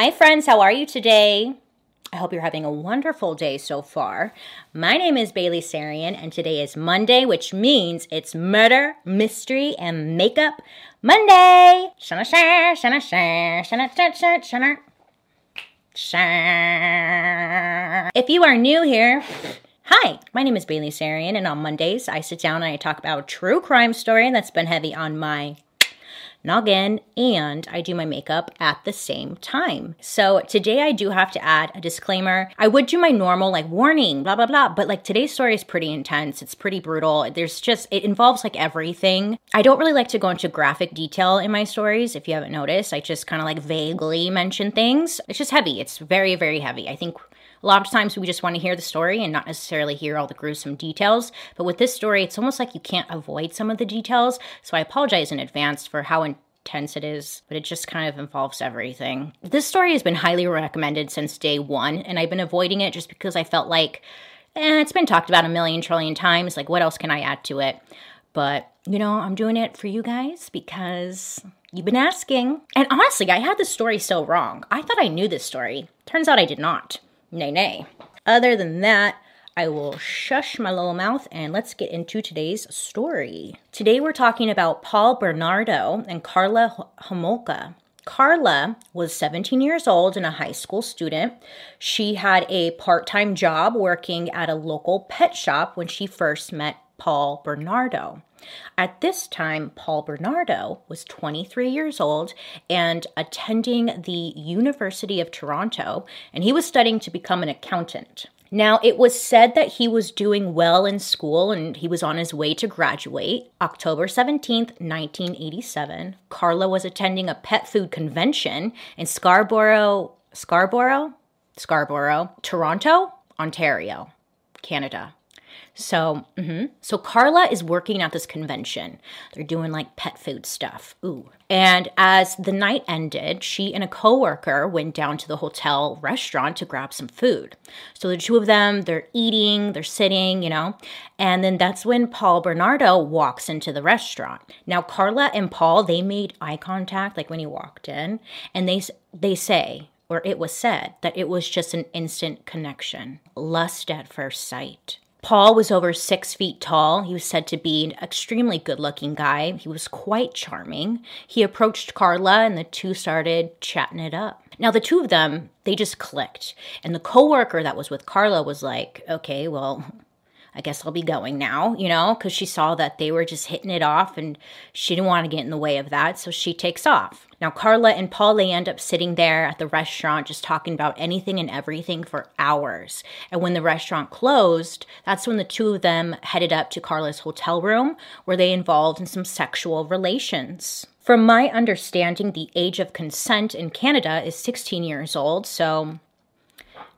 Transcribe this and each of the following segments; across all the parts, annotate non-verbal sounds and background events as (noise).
Hi, friends. How are you today? I hope you're having a wonderful day so far. My name is Bailey Sarian, and today is Monday, which means it's murder, mystery, and makeup Monday. Shana share, shana share, shana shana shana shana. If you are new here, Hi, my name is Bailey Sarian, and on Mondays I sit down and I talk about a true crime story that's been heavy on my noggin and I do my makeup at the same time. So today I do have to add a disclaimer. I would do my normal like warning, blah, blah, blah, but like today's story is pretty intense. It's pretty brutal. There's just, it involves like everything. I don't really like to go into graphic detail in my stories. If you haven't noticed, I just kind of like vaguely mention things. It's just heavy. It's very, very heavy. I think a lot of times we just want to hear the story and not necessarily hear all the gruesome details. But with this story, it's almost like you can't avoid some of the details. So I apologize in advance for how intense it is, but it just kind of involves everything. This story has been highly recommended since day one, and I've been avoiding it just because I felt like eh, it's been talked about a million trillion times. Like, what else can I add to it? But, you know, I'm doing it for you guys because you've been asking. And honestly, I had this story so wrong. I thought I knew this story. Turns out I did not. Nay, nay. Other than that, I will shush my little mouth and let's get into today's story. Today we're talking about Paul Bernardo and Karla Homolka. Karla was 17 years old and a high school student. She had a part time job working at a local pet shop when she first met Paul Bernardo. At this time, Paul Bernardo was 23 years old and attending the University of Toronto, and he was studying to become an accountant. Now, it was said that he was doing well in school and he was on his way to graduate. October 17th, 1987, Karla was attending a pet food convention in Scarborough, Scarborough, Scarborough, Toronto, Ontario, Canada. So, mm-hmm. so Karla is working at this convention. They're doing like pet food stuff. Ooh. And as the night ended, she and a coworker went down to the hotel restaurant to grab some food. So the two of them, they're eating, they're sitting, you know, and then that's when Paul Bernardo walks into the restaurant. Now Karla and Paul, they made eye contact like when he walked in, and they they say, or it was said that it was just an instant connection, lust at first sight. Paul was over six feet tall. He was said to be an extremely good looking guy. He was quite charming. He approached Karla and the two started chatting it up. Now, the two of them, they just clicked. And the coworker that was with Karla was like, okay, well, I guess I'll be going now, you know, because she saw that they were just hitting it off and she didn't want to get in the way of that. So she takes off. Now, Karla and Paul, they end up sitting there at the restaurant just talking about anything and everything for hours. And when the restaurant closed, that's when the two of them headed up to Karla's hotel room where they involved in some sexual relations. From my understanding, the age of consent in Canada is 16 years old, so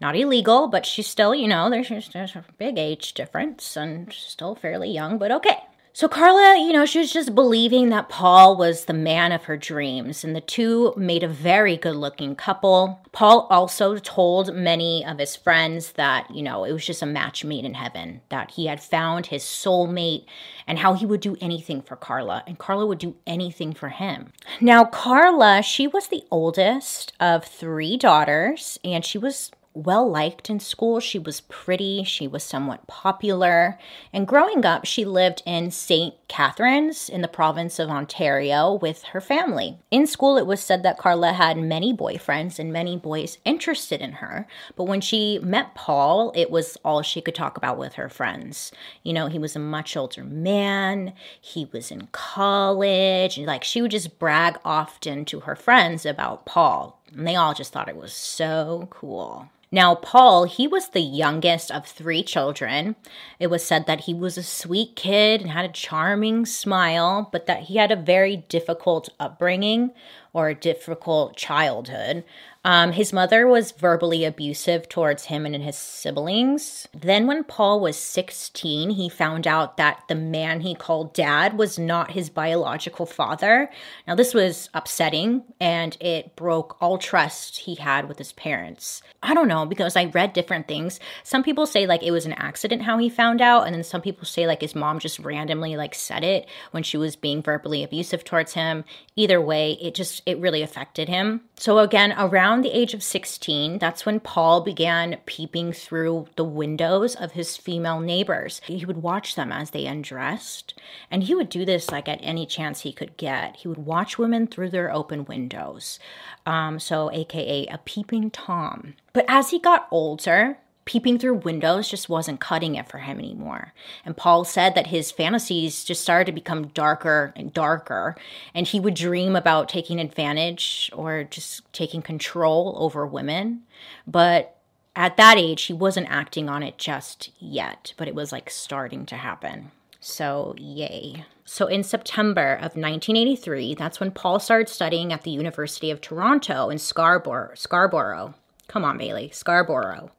not illegal, but she's still, you know, there's, there's a big age difference and still fairly young, but okay. So Karla, you know, she was just believing that Paul was the man of her dreams, and the two made a very good looking couple. Paul also told many of his friends that, you know, it was just a match made in heaven, that he had found his soulmate and how he would do anything for Karla, and Karla would do anything for him. Now, Karla, she was the oldest of three daughters, and she was well liked in school. She was pretty, she was somewhat popular. And growing up, she lived in St. Catharines in the province of Ontario with her family. In school, it was said that Karla had many boyfriends and many boys interested in her. But when she met Paul, it was all she could talk about with her friends. You know, he was a much older man, he was in college, and like she would just brag often to her friends about Paul. And they all just thought it was so cool. Now, Paul, he was the youngest of three children. It was said that he was a sweet kid and had a charming smile, but that he had a very difficult upbringing or a difficult childhood. Um, his mother was verbally abusive towards him and his siblings. Then, when Paul was 16, he found out that the man he called dad was not his biological father. Now, this was upsetting and it broke all trust he had with his parents. I don't know. because I read different things. Some people say like it was an accident how he found out, and then some people say like his mom just randomly like said it when she was being verbally abusive towards him. Either way, it just it really affected him. So again, around the age of 16, that's when Paul began peeping through the windows of his female neighbors. He would watch them as they undressed, and he would do this like at any chance he could get. He would watch women through their open windows. Um, so aka a peeping Tom. But as he got older, peeping through windows just wasn't cutting it for him anymore. And Paul said that his fantasies just started to become darker and darker, and he would dream about taking advantage or just taking control over women. But at that age, he wasn't acting on it just yet, but it was like starting to happen. So, yay. So, in September of 1983, that's when Paul started studying at the University of Toronto in Scarborough. Scarborough. Come on, Bailey. Scarborough.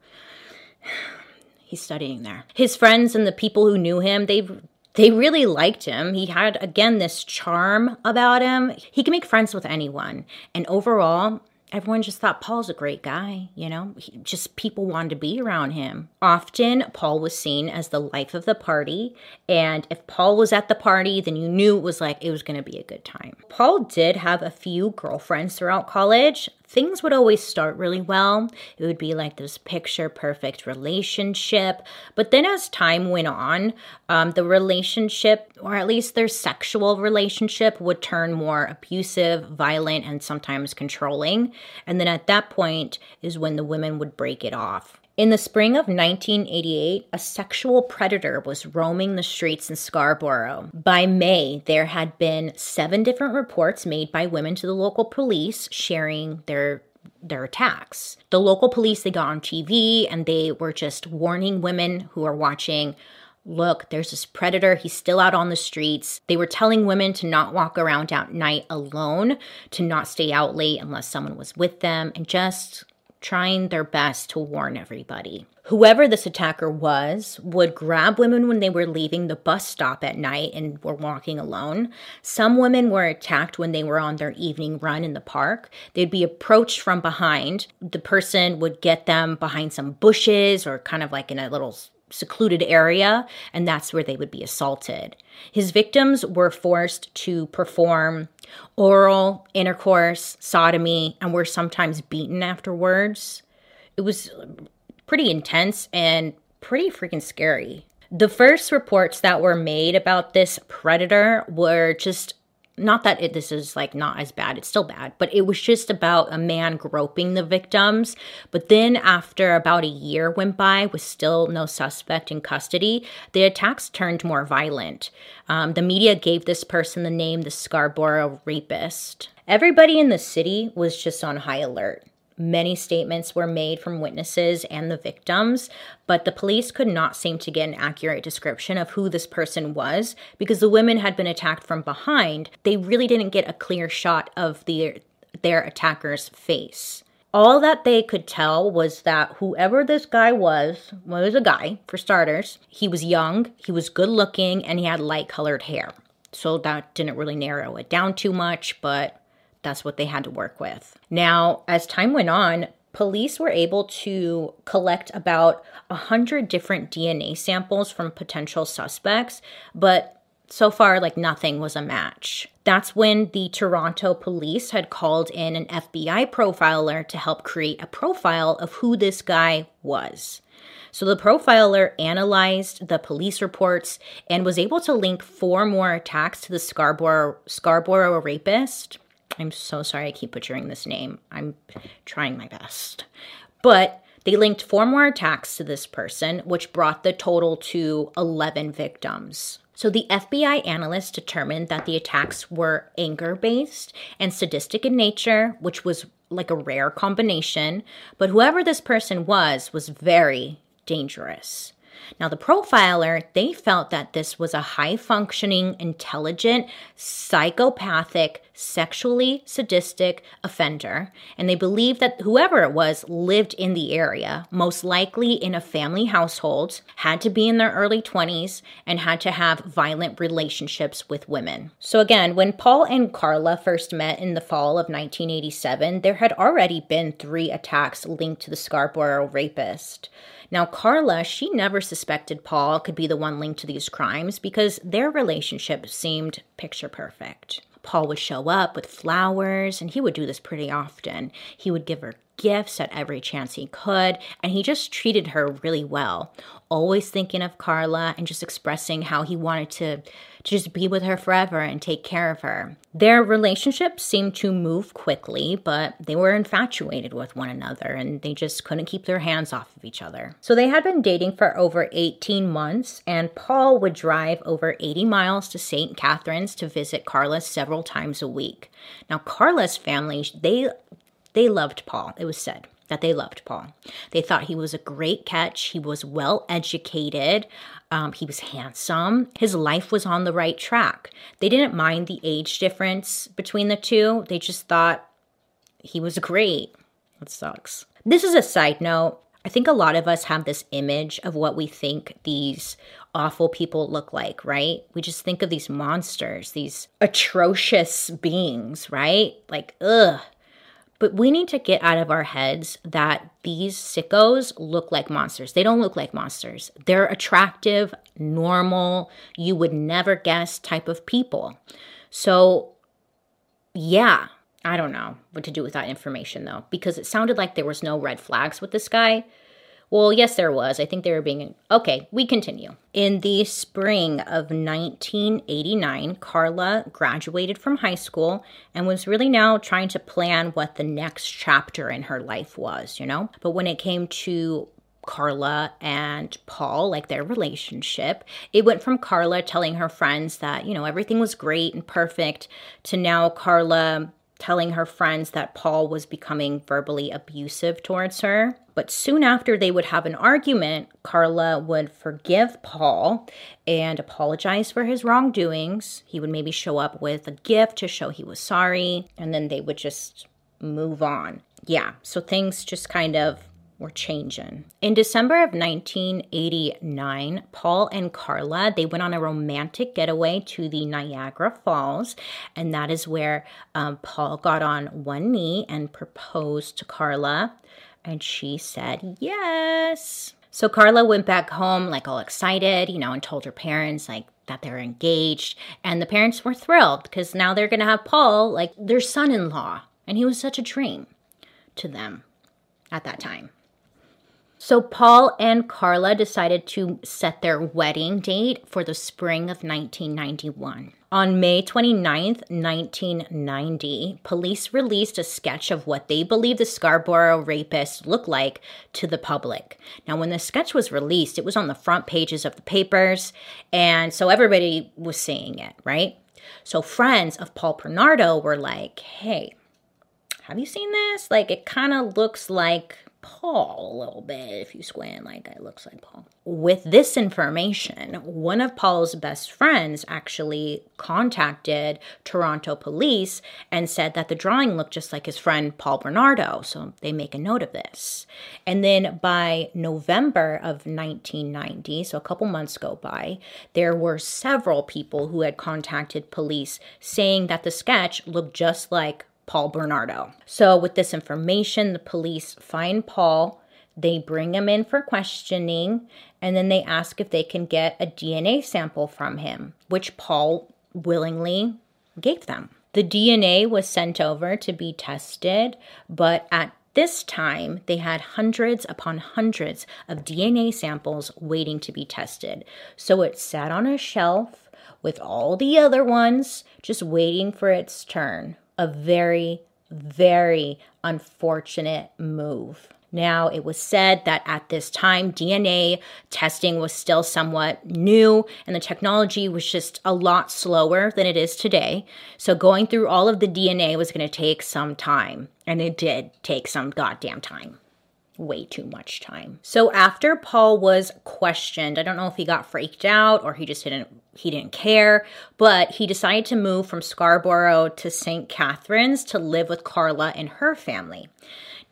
(sighs) He's studying there. His friends and the people who knew him, they they really liked him. He had again this charm about him. He can make friends with anyone. And overall, everyone just thought Paul's a great guy, you know? He, just people wanted to be around him. Often, Paul was seen as the life of the party, and if Paul was at the party, then you knew it was like it was going to be a good time. Paul did have a few girlfriends throughout college things would always start really well. It would be like this picture perfect relationship. But then as time went on, um, the relationship, or at least their sexual relationship, would turn more abusive, violent, and sometimes controlling. And then at that point is when the women would break it off. In the spring of 1988, a sexual predator was roaming the streets in Scarborough. By May, there had been seven different reports made by women to the local police sharing their their attacks. The local police they got on TV and they were just warning women who are watching Look, there's this predator. He's still out on the streets. They were telling women to not walk around at night alone, to not stay out late unless someone was with them, and just trying their best to warn everybody. Whoever this attacker was would grab women when they were leaving the bus stop at night and were walking alone. Some women were attacked when they were on their evening run in the park. They'd be approached from behind. The person would get them behind some bushes or kind of like in a little secluded area, and that's where they would be assaulted. His victims were forced to perform oral intercourse, sodomy, and were sometimes beaten afterwards. It was pretty intense and pretty freaking scary. The first reports that were made about this predator were just not that it, this is like not as bad it's still bad but it was just about a man groping the victims. But then after about a year went by with still no suspect in custody the attacks turned more violent. Um, the media gave this person the name the scarborough rapist. Everybody in the city was just on high alert Many statements were made from witnesses and the victims, but the police could not seem to get an accurate description of who this person was because the women had been attacked from behind. They really didn't get a clear shot of the, their attacker's face. All that they could tell was that whoever this guy was, was a guy, for starters. He was young, he was good looking, and he had light colored hair. So that didn't really narrow it down too much, but that's what they had to work with. Now, as time went on, police were able to collect about 100 different DNA samples from potential suspects, but so far, like nothing was a match. That's when the Toronto police had called in an FBI profiler to help create a profile of who this guy was. So the profiler analyzed the police reports and was able to link four more attacks to the Scarborough Scarborough rapist. I'm so sorry I keep butchering this name. I'm trying my best. But they linked four more attacks to this person, which brought the total to 11 victims. So the FBI analysts determined that the attacks were anger based and sadistic in nature, which was like a rare combination. But whoever this person was, was very dangerous. Now, the profiler, they felt that this was a high functioning, intelligent, psychopathic sexually sadistic offender, and they believed that whoever it was lived in the area, most likely in a family household, had to be in their early 20s, and had to have violent relationships with women. So, again, when Paul and Karla first met in the fall of 1987, there had already been three attacks linked to the Scarborough rapist. Now, Karla, she never suspected Paul could be the one linked to these crimes because their relationship seemed picture perfect. Paul would show up with flowers, and he would do this pretty often. He would give her gifts at every chance he could, and he just treated her really well, always thinking of Karla and just expressing how he wanted to, to just be with her forever and take care of her. Their relationship seemed to move quickly, but they were infatuated with one another and they just couldn't keep their hands off of each other. So they had been dating for over 18 months, and Paul would drive over 80 miles to St. Catharines to visit Karla several times a week. Now, Karla's family, they they loved Paul, it was said that they loved Paul. They thought he was a great catch. He was well educated. Um, he was handsome. His life was on the right track. They didn't mind the age difference between the two. They just thought he was great. That sucks. This is a side note. I think a lot of us have this image of what we think these awful people look like, right? We just think of these monsters, these atrocious beings, right? Like, ugh, but we need to get out of our heads that these sickos look like monsters. They don't look like monsters. They're attractive, normal, you would never guess type of people. So, yeah, I don't know what to do with that information though, because it sounded like there was no red flags with this guy. Well, yes, there was. I think they were being. Okay, we continue. In the spring of 1989, Karla graduated from high school and was really now trying to plan what the next chapter in her life was, you know? But when it came to Karla and Paul, like their relationship. It went from Karla telling her friends that, you know, everything was great and perfect to now Karla telling her friends that Paul was becoming verbally abusive towards her. But soon after they would have an argument, Karla would forgive Paul and apologize for his wrongdoings. He would maybe show up with a gift to show he was sorry, and then they would just move on. Yeah, so things just kind of were changing. In December of 1989, Paul and Karla, they went on a romantic getaway to the Niagara Falls, and that is where um, Paul got on one knee and proposed to Karla, and she said yes. So Karla went back home like all excited, you know, and told her parents like that they're engaged, and the parents were thrilled because now they're going to have Paul like their son-in-law, and he was such a dream to them at that time. So Paul and Karla decided to set their wedding date for the spring of 1991. On May 29th, 1990, police released a sketch of what they believe the Scarborough rapist looked like to the public. Now, when the sketch was released, it was on the front pages of the papers, and so everybody was seeing it, right? So friends of Paul Bernardo were like, hey, have you seen this? Like, it kind of looks like Paul a little bit if you squint like it looks like Paul. With this information, one of Paul's best friends actually contacted Toronto police and said that the drawing looked just like his friend Paul Bernardo, so they make a note of this. And then by November of 1990, so a couple months go by, there were several people who had contacted police saying that the sketch looked just like Paul Bernardo. So, with this information, the police find Paul, they bring him in for questioning, and then they ask if they can get a DNA sample from him, which Paul willingly gave them. The DNA was sent over to be tested, but at this time, they had hundreds upon hundreds of DNA samples waiting to be tested. So it sat on a shelf with all the other ones, just waiting for its turn a very, very unfortunate move. Now, it was said that at this time, DNA testing was still somewhat new and the technology was just a lot slower than it is today. So, going through all of the DNA was going to take some time, and it did take some goddamn time. Way too much time. So after Paul was questioned, I don't know if he got freaked out or he just didn't he didn't care, but he decided to move from Scarborough to St. Catharines to live with Karla and her family.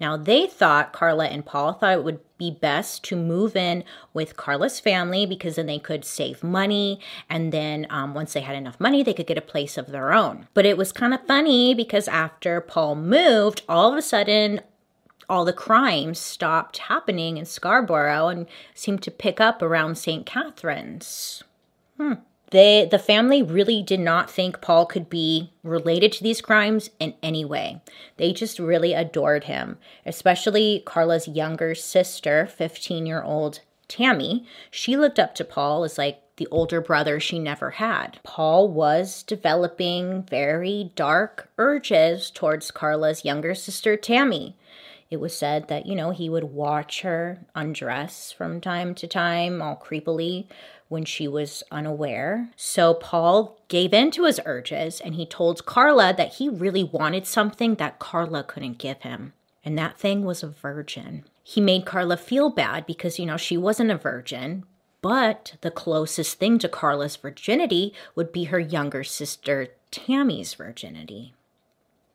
Now, they thought, Karla and Paul thought it would be best to move in with Karla's family because then they could save money. And then um, once they had enough money, they could get a place of their own. But it was kind of funny because after Paul moved, all of a sudden, all the crimes stopped happening in Scarborough and seemed to pick up around St. Catharines. Hmm. They, the family really did not think Paul could be related to these crimes in any way. They just really adored him, especially Karla's younger sister, 15 year old Tammy. She looked up to Paul as like the older brother she never had. Paul was developing very dark urges towards Karla's younger sister, Tammy it was said that, you know, he would watch her undress from time to time, all creepily, when she was unaware. So Paul gave in to his urges and he told Karla that he really wanted something that Karla couldn't give him. And that thing was a virgin. He made Karla feel bad because, you know, she wasn't a virgin, but the closest thing to Karla's virginity would be her younger sister Tammy's virginity.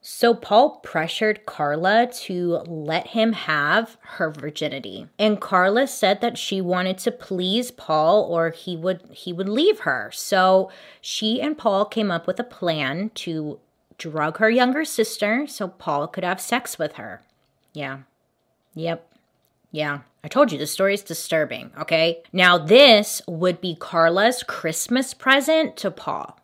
So Paul pressured Karla to let him have her virginity. And Karla said that she wanted to please Paul or he would he would leave her. So she and Paul came up with a plan to drug her younger sister so Paul could have sex with her. Yeah. Yep. Yeah. I told you the story is disturbing, okay? Now this would be Karla's Christmas present to Paul.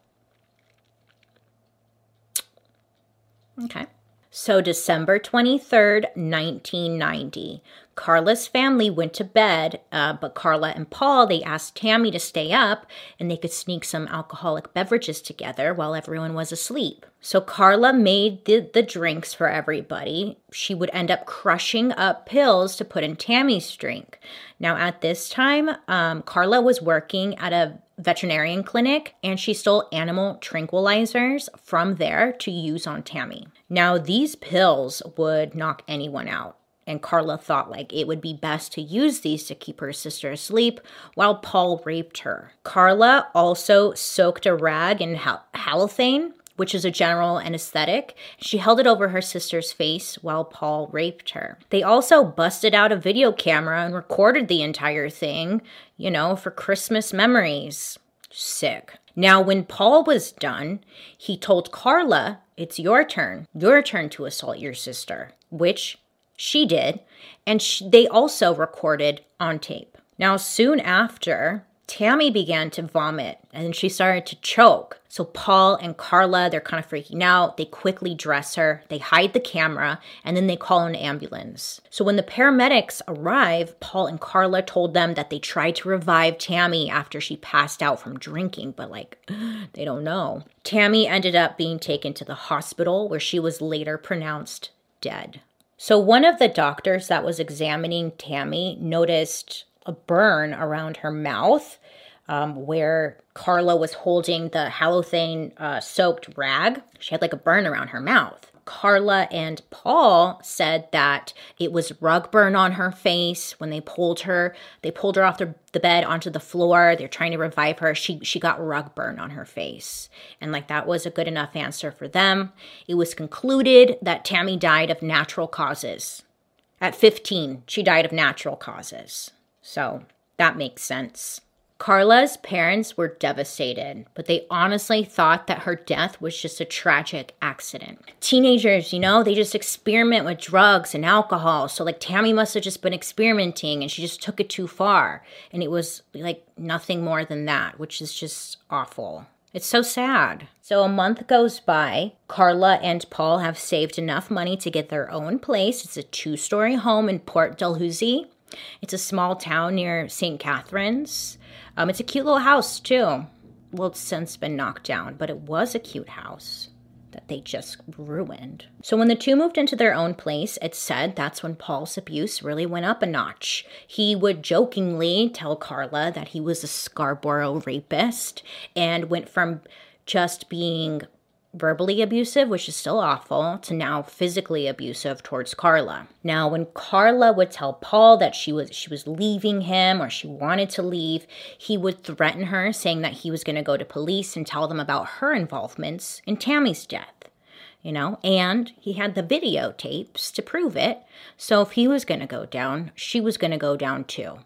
Okay. So, December 23rd, 1990, Karla's family went to bed, uh, but Karla and Paul, they asked Tammy to stay up and they could sneak some alcoholic beverages together while everyone was asleep. So, Karla made the, the drinks for everybody. She would end up crushing up pills to put in Tammy's drink. Now, at this time, um, Karla was working at a veterinarian clinic and she stole animal tranquilizers from there to use on Tammy. Now, these pills would knock anyone out. And Karla thought like it would be best to use these to keep her sister asleep while Paul raped her. Karla also soaked a rag in hal- halothane which is a general anesthetic. She held it over her sister's face while Paul raped her. They also busted out a video camera and recorded the entire thing, you know, for Christmas memories. Sick. Now, when Paul was done, he told Karla, It's your turn. Your turn to assault your sister, which she did. And she, they also recorded on tape. Now, soon after, Tammy began to vomit and she started to choke. So Paul and Karla, they're kind of freaking out. They quickly dress her, they hide the camera, and then they call an ambulance. So when the paramedics arrive, Paul and Karla told them that they tried to revive Tammy after she passed out from drinking, but like (gasps) they don't know. Tammy ended up being taken to the hospital where she was later pronounced dead. So one of the doctors that was examining Tammy noticed a burn around her mouth um, where Karla was holding the halothane uh, soaked rag. She had like a burn around her mouth. Karla and Paul said that it was rug burn on her face when they pulled her. They pulled her off the, the bed onto the floor. They're trying to revive her. She she got rug burn on her face, and like that was a good enough answer for them. It was concluded that Tammy died of natural causes. At 15, she died of natural causes. So that makes sense. Karla's parents were devastated, but they honestly thought that her death was just a tragic accident. Teenagers, you know, they just experiment with drugs and alcohol. So, like, Tammy must have just been experimenting and she just took it too far. And it was like nothing more than that, which is just awful. It's so sad. So a month goes by. Karla and Paul have saved enough money to get their own place. It's a two story home in Port Dalhousie. It's a small town near St. Catharines. Um, it's a cute little house, too. Well, it's since been knocked down, but it was a cute house that they just ruined. So when the two moved into their own place, it said that's when Paul's abuse really went up a notch. He would jokingly tell Karla that he was a Scarborough rapist and went from just being verbally abusive, which is still awful, to now physically abusive towards Karla. Now, when Karla would tell Paul that she was she was leaving him or she wanted to leave, he would threaten her, saying that he was going to go to police and tell them about her involvements in Tammy's death. You know, and he had the videotapes to prove it. So if he was going to go down, she was going to go down too.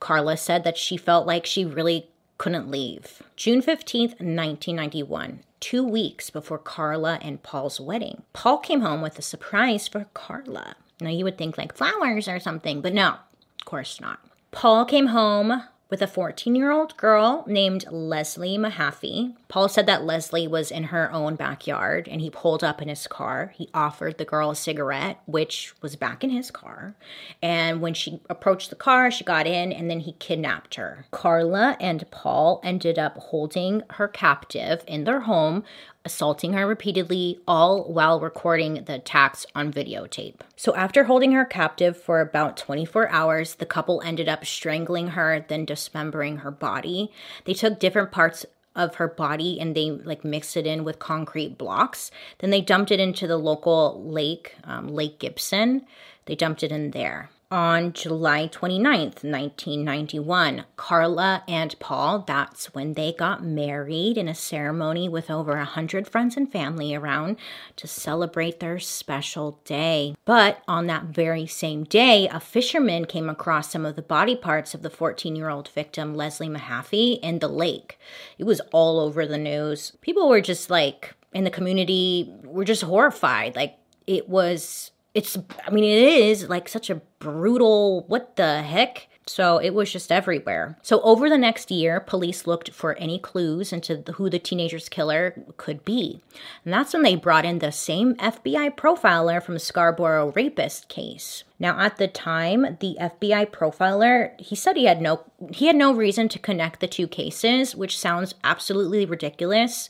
Karla said that she felt like she really couldn't leave. June 15th, 1991 two weeks before Karla and Paul's wedding. Paul came home with a surprise for Karla. Now, you would think like flowers or something, but no, of course not. Paul came home with a 14 year old girl named Leslie Mahaffey. Paul said that Leslie was in her own backyard and he pulled up in his car. He offered the girl a cigarette, which was back in his car. And when she approached the car, she got in and then he kidnapped her. Karla and Paul ended up holding her captive in their home assaulting her repeatedly, all while recording the attacks on videotape. So, after holding her captive for about 24 hours, the couple ended up strangling her, then dismembering her body. They took different parts of her body and they like mixed it in with concrete blocks. Then they dumped it into the local lake, um, Lake Gibson. They dumped it in there on July 29th, 1991. Karla and Paul, that's when they got married in a ceremony with over a 100 friends and family around to celebrate their special day. But on that very same day, a fisherman came across some of the body parts of the 14 year old victim, Leslie Mahaffey, in the lake. It was all over the news. People were just like, in the community, were just horrified. Like, it was it's i mean it is like such a brutal what the heck so it was just everywhere. So over the next year, police looked for any clues into who the teenager's killer could be. And that's when they brought in the same FBI profiler from Scarborough rapist case. Now at the time, the FBI profiler, he said he had no he had no reason to connect the two cases, which sounds absolutely ridiculous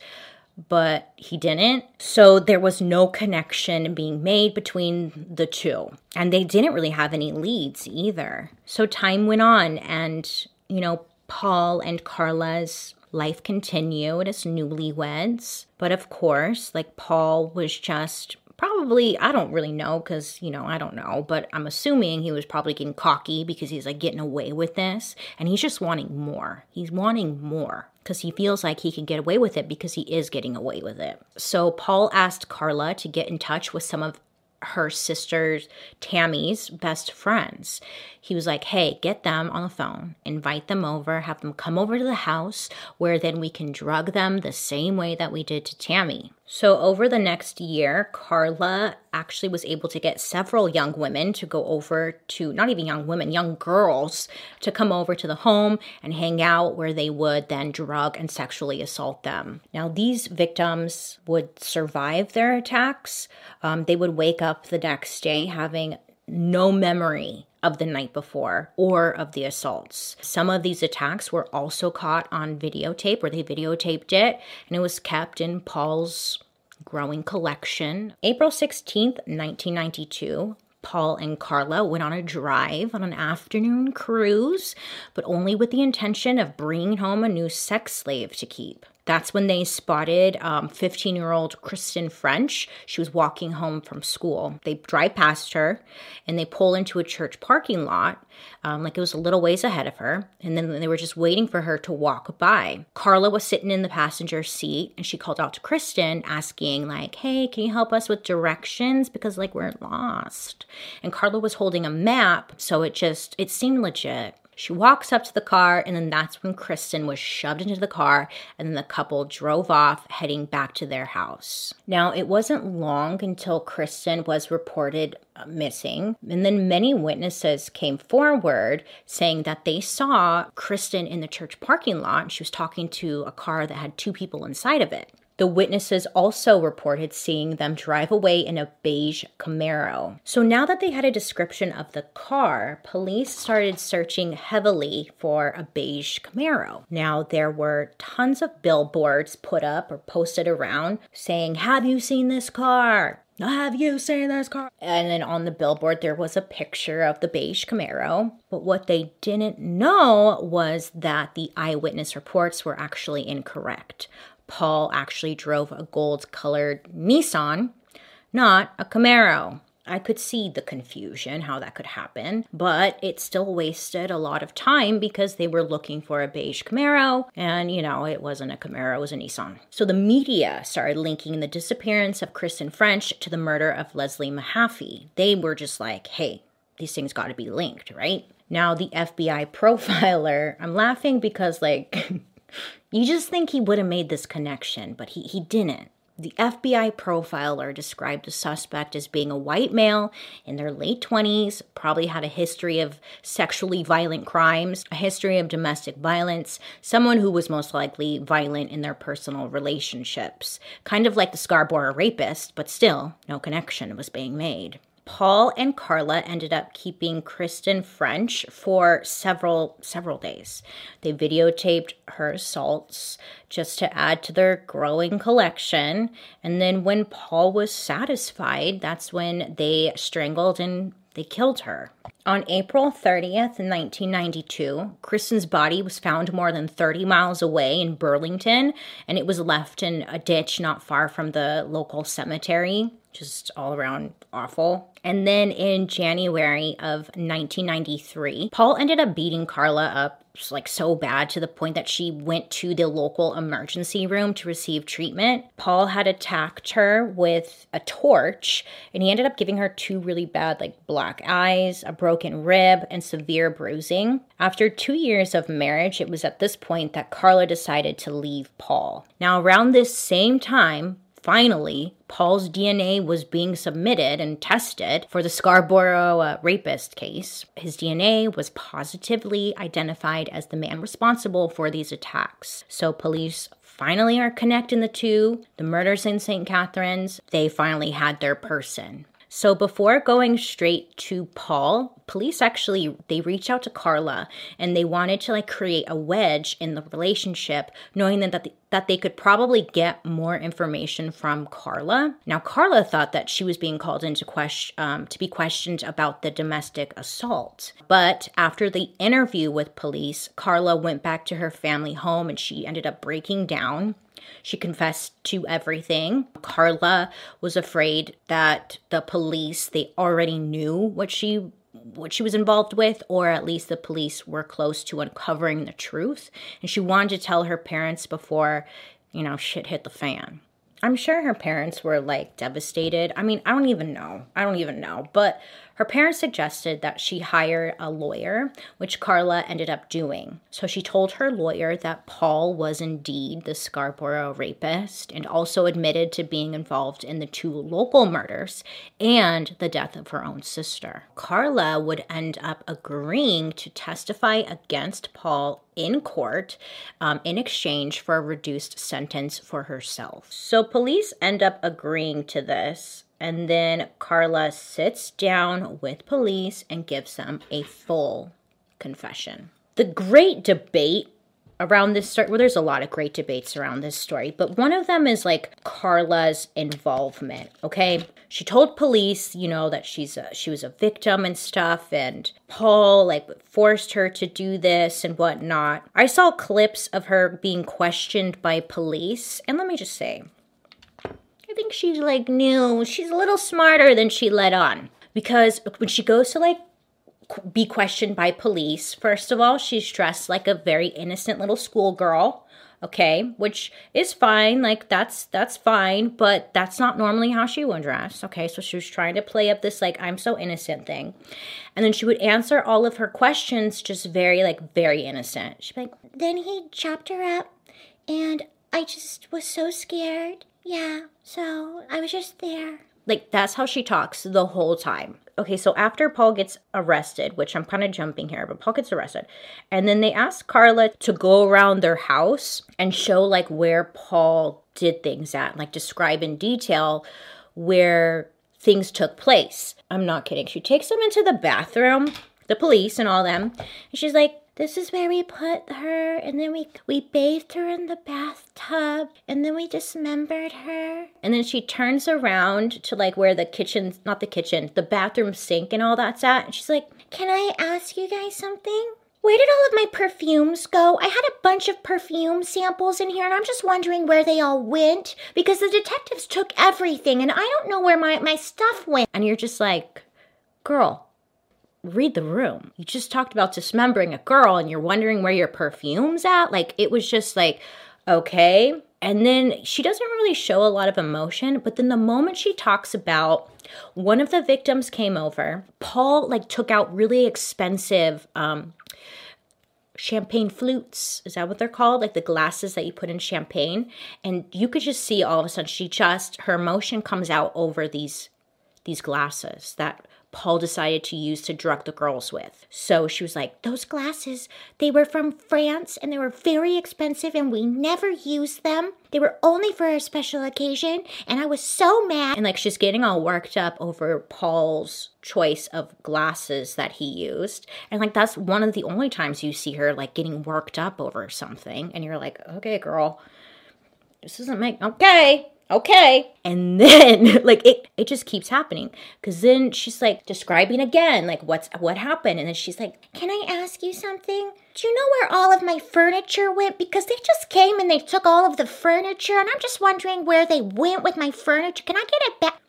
but he didn't. So there was no connection being made between the two. And they didn't really have any leads either. So time went on, and, you know, Paul and Karla's life continued as newlyweds. But of course, like Paul was just probably i don't really know because you know i don't know but i'm assuming he was probably getting cocky because he's like getting away with this and he's just wanting more he's wanting more because he feels like he can get away with it because he is getting away with it so paul asked Karla to get in touch with some of her sister's Tammy's best friends. He was like, hey, get them on the phone, invite them over, have them come over to the house where then we can drug them the same way that we did to Tammy. So, over the next year, Karla actually was able to get several young women to go over to, not even young women, young girls to come over to the home and hang out where they would then drug and sexually assault them. Now, these victims would survive their attacks. Um, they would wake up the next day having no memory of the night before or of the assaults. Some of these attacks were also caught on videotape where they videotaped it and it was kept in Paul's growing collection. April 16th, 1992, Paul and Karla went on a drive on an afternoon cruise, but only with the intention of bringing home a new sex slave to keep. That's when they spotted 15 um, year old Kristen French. She was walking home from school. They drive past her and they pull into a church parking lot, um, like it was a little ways ahead of her. And then they were just waiting for her to walk by. Karla was sitting in the passenger seat and she called out to Kristen, asking, like, hey, can you help us with directions? Because, like, we're lost. And Karla was holding a map, so it just, it seemed legit. She walks up to the car, and then that's when Kristen was shoved into the car, and then the couple drove off, heading back to their house. Now, it wasn't long until Kristen was reported uh, missing, and then many witnesses came forward saying that they saw Kristen in the church parking lot. And she was talking to a car that had two people inside of it. The witnesses also reported seeing them drive away in a beige Camaro. So now that they had a description of the car, police started searching heavily for a beige Camaro. Now there were tons of billboards put up or posted around saying, Have you seen this car? Have you seen this car? And then on the billboard, there was a picture of the beige Camaro. But what they didn't know was that the eyewitness reports were actually incorrect. Paul actually drove a gold colored Nissan, not a Camaro. I could see the confusion, how that could happen, but it still wasted a lot of time because they were looking for a beige Camaro, and you know, it wasn't a Camaro, it was a Nissan. So the media started linking the disappearance of Kristen French to the murder of Leslie Mahaffey. They were just like, hey, these things got to be linked, right? Now, the FBI (laughs) profiler, I'm laughing because, like, (laughs) you just think he would have made this connection, but he, he didn't. The FBI profiler described the suspect as being a white male in their late 20s, probably had a history of sexually violent crimes, a history of domestic violence, someone who was most likely violent in their personal relationships. Kind of like the Scarborough rapist, but still, no connection was being made. Paul and Karla ended up keeping Kristen French for several several days. They videotaped her assaults just to add to their growing collection, and then when Paul was satisfied, that's when they strangled and they killed her. On April 30th, 1992, Kristen's body was found more than 30 miles away in Burlington, and it was left in a ditch not far from the local cemetery just all around awful. And then in January of 1993, Paul ended up beating Karla up like so bad to the point that she went to the local emergency room to receive treatment. Paul had attacked her with a torch and he ended up giving her two really bad like black eyes, a broken rib, and severe bruising. After 2 years of marriage, it was at this point that Karla decided to leave Paul. Now around this same time, Finally, Paul's DNA was being submitted and tested for the Scarborough uh, rapist case. His DNA was positively identified as the man responsible for these attacks. So police finally are connecting the two. The murders in St. Catharines, they finally had their person. So before going straight to Paul, police actually they reached out to Karla and they wanted to like create a wedge in the relationship, knowing that that, that they could probably get more information from Karla. Now Karla thought that she was being called into question um, to be questioned about the domestic assault, but after the interview with police, Karla went back to her family home and she ended up breaking down. She confessed to everything. Karla was afraid that the police, they already knew what she what she was involved with or at least the police were close to uncovering the truth and she wanted to tell her parents before, you know, shit hit the fan. I'm sure her parents were like devastated. I mean, I don't even know. I don't even know. But her parents suggested that she hire a lawyer, which Karla ended up doing. So she told her lawyer that Paul was indeed the Scarborough rapist and also admitted to being involved in the two local murders and the death of her own sister. Karla would end up agreeing to testify against Paul in court um, in exchange for a reduced sentence for herself. So police end up agreeing to this and then Karla sits down with police and gives them a full confession. The great debate around this story, well, there's a lot of great debates around this story, but one of them is like Karla's involvement. Okay, she told police, you know, that she's a, she was a victim and stuff, and Paul like forced her to do this and whatnot. I saw clips of her being questioned by police, and let me just say, I think she's like new. She's a little smarter than she let on. Because when she goes to like be questioned by police, first of all, she's dressed like a very innocent little schoolgirl okay? Which is fine like that's that's fine but that's not normally how she would dress okay? So she was trying to play up this like i'm so innocent thing. And then she would answer all of her questions just very like very innocent. She'd be like then he chopped her up and i just was so scared yeah, so I was just there. Like, that's how she talks the whole time. Okay, so after Paul gets arrested, which I'm kind of jumping here, but Paul gets arrested, and then they ask Karla to go around their house and show like where Paul did things at, like describe in detail where things took place. I'm not kidding. She takes them into the bathroom, the police and all them, and she's like, this is where we put her and then we we bathed her in the bathtub and then we dismembered her and then she turns around to like where the kitchen not the kitchen the bathroom sink and all that's at and she's like can i ask you guys something Where did all of my perfumes go? I had a bunch of perfume samples in here and I'm just wondering where they all went because the detectives took everything and I don't know where my, my stuff went. And you're just like, girl, read the room. You just talked about dismembering a girl and you're wondering where your perfume's at. Like, it was just like, okay. And then she doesn't really show a lot of emotion, but then the moment she talks about one of the victims came over, Paul like took out really expensive um champagne flutes. Is that what they're called? Like the glasses that you put in champagne. And you could just see all of a sudden she just her emotion comes out over these these glasses that Paul decided to use to drug the girls with. So she was like, Those glasses, they were from France and they were very expensive and we never used them. They were only for a special occasion and I was so mad. And like she's getting all worked up over Paul's choice of glasses that he used. And like that's one of the only times you see her like getting worked up over something. And you're like, Okay, girl, this doesn't make okay okay. And (laughs) then like it it just keeps happening. Because then she's like describing again like what's what happened. And then she's like can i ask you something? Do you know where all of my furniture went? Because they just came and they took all of the furniture and i'm just wondering where they went with my furniture. Can i get it back?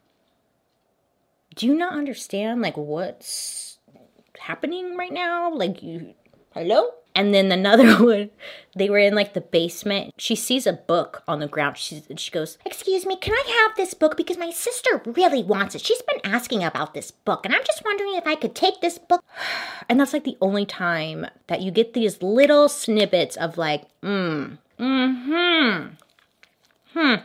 Do you not understand like what's happening right now? Like you hello and then another (laughs) one, they were in like the basement. She sees a book on the ground. She, she goes, Excuse me, can I have this book? Because my sister really wants it. She's been asking about this book, and I'm just wondering if I could take this book. (sighs) And that's like the only time that you get these little snippets of like, mm, mm hmm, hmm,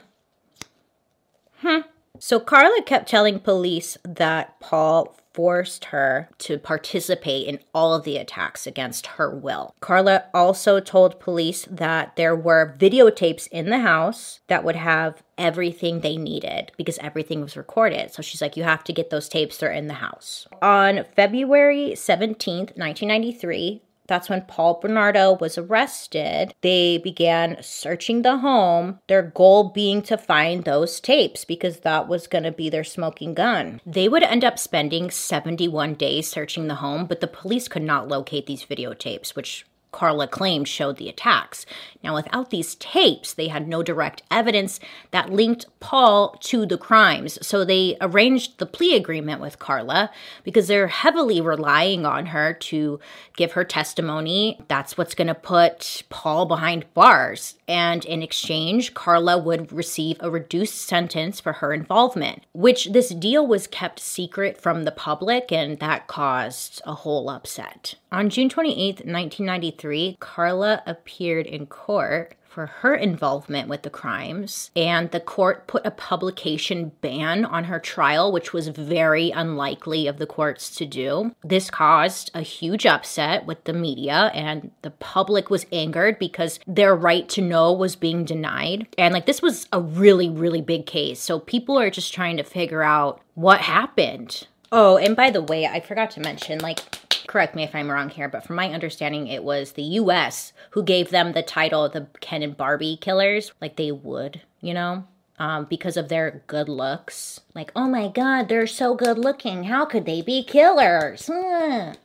hmm. So Karla kept telling police that Paul forced her to participate in all of the attacks against her will. Karla also told police that there were videotapes in the house that would have everything they needed because everything was recorded. So she's like, you have to get those tapes, they're in the house. On February 17th, 1993, that's when Paul Bernardo was arrested. They began searching the home, their goal being to find those tapes because that was going to be their smoking gun. They would end up spending 71 days searching the home, but the police could not locate these videotapes, which Karla claimed showed the attacks. Now, without these tapes, they had no direct evidence that linked Paul to the crimes. So they arranged the plea agreement with Karla because they're heavily relying on her to give her testimony. That's what's going to put Paul behind bars. And in exchange, Karla would receive a reduced sentence for her involvement, which this deal was kept secret from the public, and that caused a whole upset. On June 28, 1993, Karla appeared in court for her involvement with the crimes, and the court put a publication ban on her trial, which was very unlikely of the courts to do. This caused a huge upset with the media, and the public was angered because their right to know was being denied. And like, this was a really, really big case. So people are just trying to figure out what happened. Oh, and by the way, I forgot to mention, like, correct me if I'm wrong here, but from my understanding, it was the US who gave them the title the Ken and Barbie killers, like they would, you know? Um, because of their good looks. Like, oh my god, they're so good looking. How could they be killers?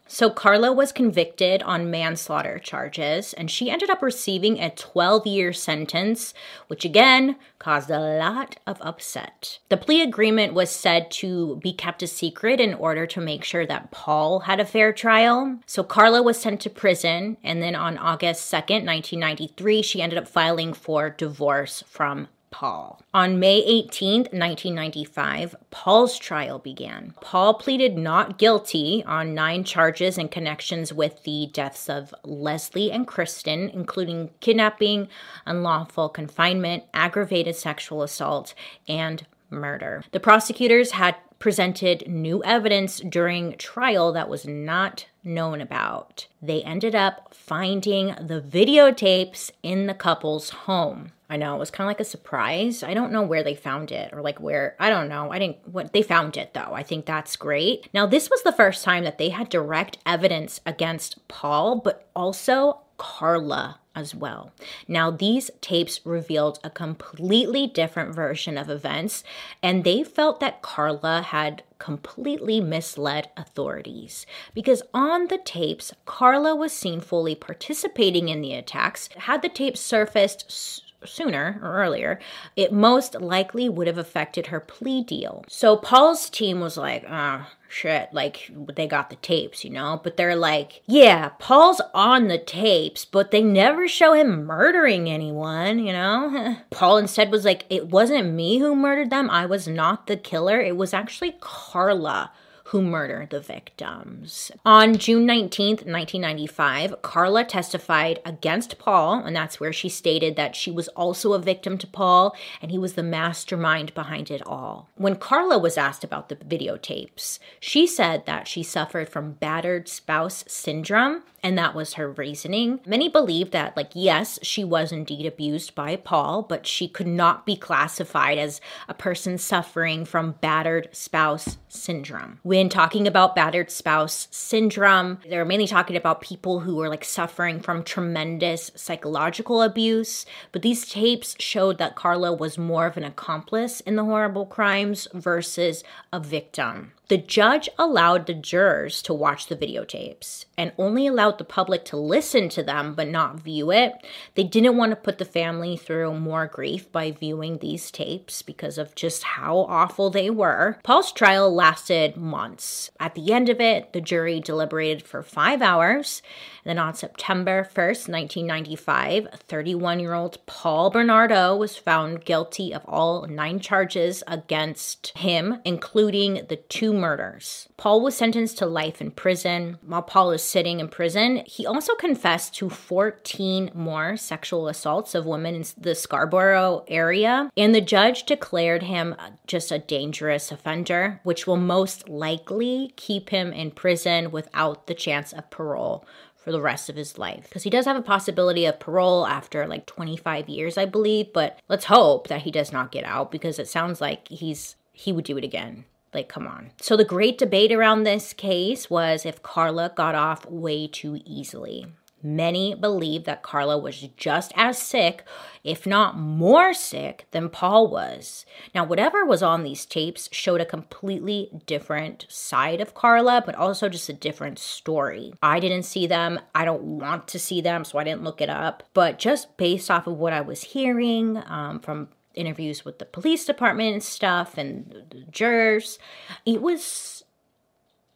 So, Karla was convicted on manslaughter charges, and she ended up receiving a 12 year sentence, which again caused a lot of upset. The plea agreement was said to be kept a secret in order to make sure that Paul had a fair trial. So, Karla was sent to prison, and then on August 2nd, 1993, she ended up filing for divorce from Paul. On May 18, 1995, Paul's trial began. Paul pleaded not guilty on nine charges in connections with the deaths of Leslie and Kristen, including kidnapping, unlawful confinement, aggravated sexual assault, and murder. The prosecutors had presented new evidence during trial that was not known about. They ended up finding the videotapes in the couple's home. I know it was kind of like a surprise. I don't know where they found it or like where, I don't know. I didn't, what they found it though. I think that's great. Now, this was the first time that they had direct evidence against Paul, but also Karla as well. Now, these tapes revealed a completely different version of events, and they felt that Karla had completely misled authorities because on the tapes, Karla was seen fully participating in the attacks. Had the tapes surfaced, sooner or earlier, it most likely would have affected her plea deal. So Paul's team was like, oh, shit, like they got the tapes, you know? But they're like, yeah, Paul's on the tapes, but they never show him murdering anyone, you know? (laughs) Paul instead was like, it wasn't me who murdered them. I was not the killer. It was actually Karla who murder the victims. On June 19th, 1995, Karla testified against Paul, and that's where she stated that she was also a victim to Paul and he was the mastermind behind it all. When Karla was asked about the videotapes, she said that she suffered from battered spouse syndrome and that was her reasoning. Many believe that, like, yes, she was indeed abused by Paul, but she could not be classified as a person suffering from battered spouse syndrome. When talking about battered spouse syndrome, they're mainly talking about people who are like suffering from tremendous psychological abuse. But these tapes showed that Karla was more of an accomplice in the horrible crimes versus a victim. The judge allowed the jurors to watch the videotapes and only allowed the public to listen to them but not view it. They didn't want to put the family through more grief by viewing these tapes because of just how awful they were. Paul's trial lasted months. At the end of it, the jury deliberated for five hours. Then on September 1st, 1995, 31 year old Paul Bernardo was found guilty of all nine charges against him, including the two murders. Paul was sentenced to life in prison. While Paul is sitting in prison, he also confessed to 14 more sexual assaults of women in the Scarborough area, and the judge declared him just a dangerous offender, which will most likely keep him in prison without the chance of parole for the rest of his life. Because he does have a possibility of parole after like 25 years, I believe, but let's hope that he does not get out because it sounds like he's he would do it again. Like, come on. So, the great debate around this case was if Karla got off way too easily. Many believe that Karla was just as sick, if not more sick, than Paul was. Now, whatever was on these tapes showed a completely different side of Karla, but also just a different story. I didn't see them. I don't want to see them, so I didn't look it up. But just based off of what I was hearing um, from interviews with the police department and stuff and the jurors. It was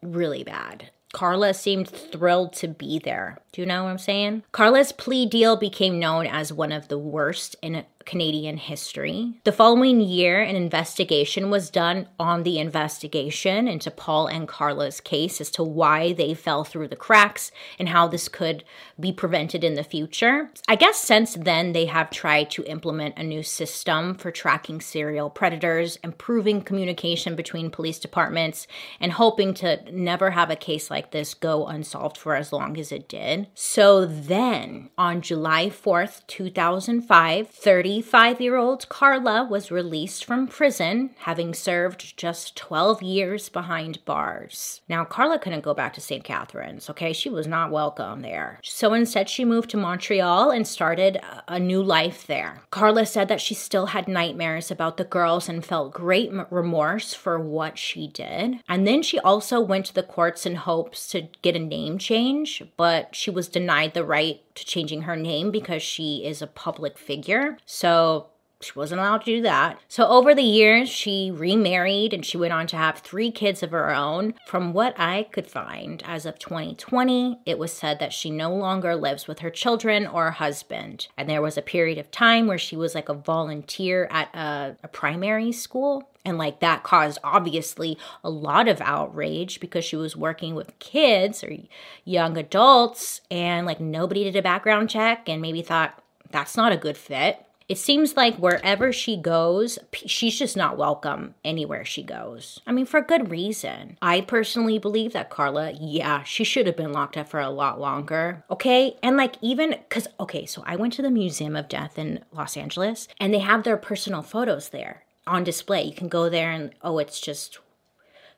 really bad. Karla seemed thrilled to be there. Do you know what I'm saying? Karla's plea deal became known as one of the worst in Canadian history. The following year, an investigation was done on the investigation into Paul and Karla's case as to why they fell through the cracks and how this could be prevented in the future. I guess since then, they have tried to implement a new system for tracking serial predators, improving communication between police departments, and hoping to never have a case like this go unsolved for as long as it did. So then, on July 4th, 2005, 30 35 year old Karla was released from prison, having served just 12 years behind bars. Now, Karla couldn't go back to St. Catharines, okay? She was not welcome there. So instead, she moved to Montreal and started a new life there. Karla said that she still had nightmares about the girls and felt great remorse for what she did. And then she also went to the courts in hopes to get a name change, but she was denied the right to changing her name because she is a public figure. So she wasn't allowed to do that. So over the years, she remarried and she went on to have three kids of her own. From what I could find, as of 2020, it was said that she no longer lives with her children or husband. And there was a period of time where she was like a volunteer at a, a primary school and like that caused obviously a lot of outrage because she was working with kids or young adults and like nobody did a background check and maybe thought that's not a good fit. It seems like wherever she goes, she's just not welcome anywhere she goes. I mean, for good reason. I personally believe that Karla, yeah, she should have been locked up for a lot longer. Okay. And like, even because, okay, so I went to the Museum of Death in Los Angeles and they have their personal photos there on display. You can go there and, oh, it's just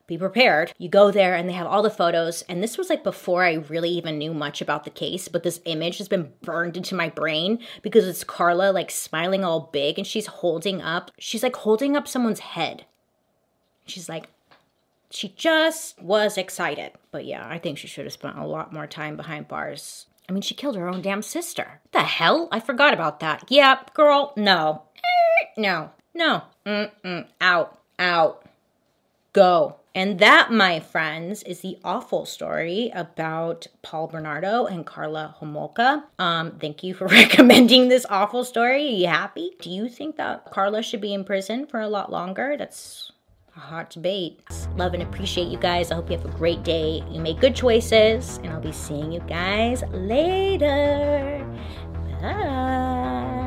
be prepared. You go there and they have all the photos. And this was like before I really even knew much about the case, but this image has been burned into my brain because it's Karla like smiling all big and she's holding up, she's like holding up someone's head. She's like, she just was excited. But yeah, I think she should have spent a lot more time behind bars. I mean, she killed her own damn sister. What the hell? I forgot about that. Yeah, girl, no. Eh, no, no. Mm-mm. Out, out. Go. And that, my friends, is the awful story about Paul Bernardo and Karla Homolka. Um, thank you for (laughs) recommending this awful story. Are you happy? Do you think that Karla should be in prison for a lot longer? That's a hot debate. Love and appreciate you guys. I hope you have a great day. You make good choices, and I'll be seeing you guys later. Bye.